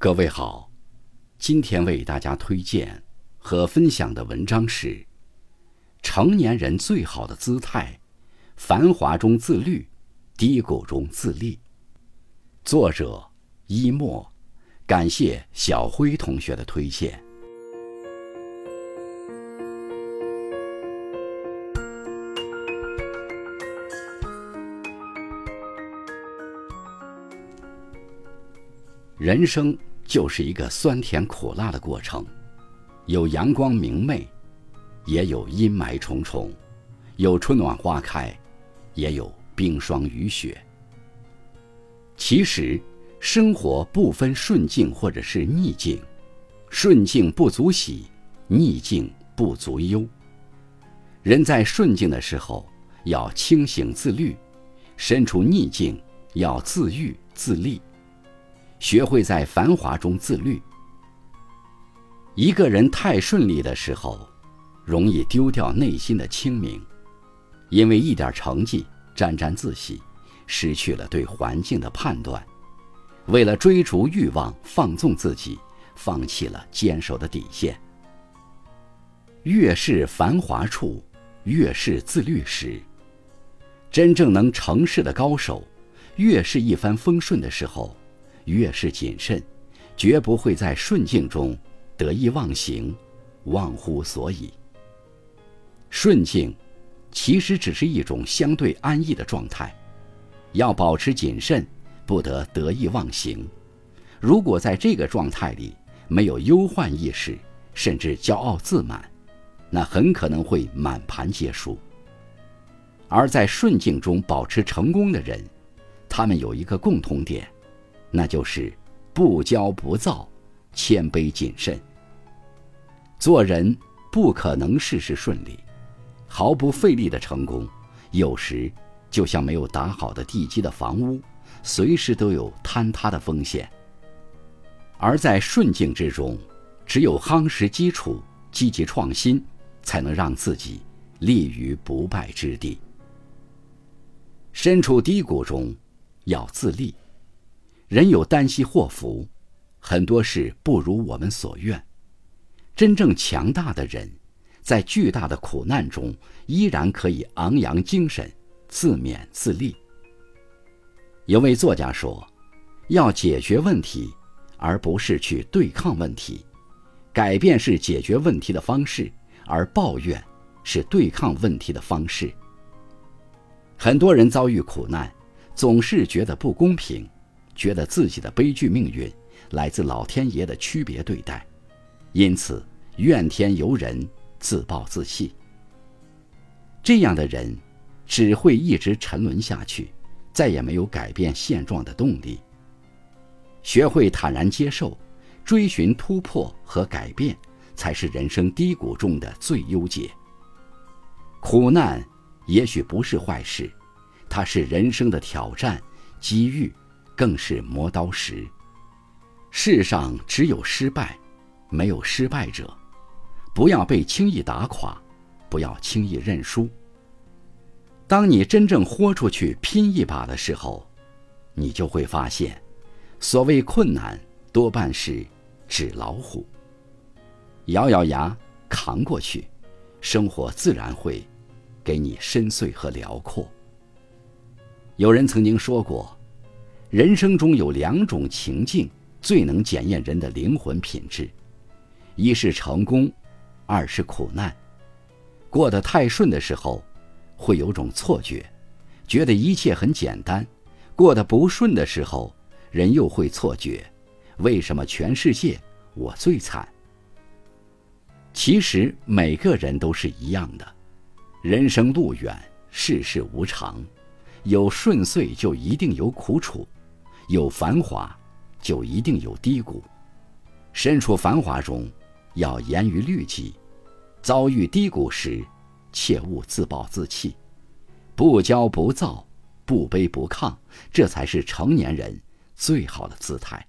各位好，今天为大家推荐和分享的文章是《成年人最好的姿态：繁华中自律，低谷中自立》。作者一墨，感谢小辉同学的推荐。人生就是一个酸甜苦辣的过程，有阳光明媚，也有阴霾重重；有春暖花开，也有冰霜雨雪。其实，生活不分顺境或者是逆境，顺境不足喜，逆境不足忧。人在顺境的时候要清醒自律，身处逆境要自愈自立。学会在繁华中自律。一个人太顺利的时候，容易丢掉内心的清明，因为一点成绩沾沾自喜，失去了对环境的判断，为了追逐欲望放纵自己，放弃了坚守的底线。越是繁华处，越是自律时。真正能成事的高手，越是一帆风顺的时候。越是谨慎，绝不会在顺境中得意忘形、忘乎所以。顺境其实只是一种相对安逸的状态，要保持谨慎，不得得意忘形。如果在这个状态里没有忧患意识，甚至骄傲自满，那很可能会满盘皆输。而在顺境中保持成功的人，他们有一个共同点。那就是不骄不躁，谦卑谨慎。做人不可能事事顺利，毫不费力的成功，有时就像没有打好的地基的房屋，随时都有坍塌的风险。而在顺境之中，只有夯实基础，积极创新，才能让自己立于不败之地。身处低谷中，要自立。人有旦夕祸福，很多事不如我们所愿。真正强大的人，在巨大的苦难中，依然可以昂扬精神，自勉自立。有位作家说：“要解决问题，而不是去对抗问题；改变是解决问题的方式，而抱怨是对抗问题的方式。”很多人遭遇苦难，总是觉得不公平。觉得自己的悲剧命运来自老天爷的区别对待，因此怨天尤人、自暴自弃。这样的人只会一直沉沦下去，再也没有改变现状的动力。学会坦然接受、追寻突破和改变，才是人生低谷中的最优解。苦难也许不是坏事，它是人生的挑战、机遇。更是磨刀石。世上只有失败，没有失败者。不要被轻易打垮，不要轻易认输。当你真正豁出去拼一把的时候，你就会发现，所谓困难多半是纸老虎。咬咬牙扛过去，生活自然会给你深邃和辽阔。有人曾经说过。人生中有两种情境最能检验人的灵魂品质，一是成功，二是苦难。过得太顺的时候，会有种错觉，觉得一切很简单；过得不顺的时候，人又会错觉，为什么全世界我最惨？其实每个人都是一样的，人生路远，世事无常，有顺遂就一定有苦楚。有繁华，就一定有低谷。身处繁华中，要严于律己；遭遇低谷时，切勿自暴自弃。不骄不躁，不卑不亢，这才是成年人最好的姿态。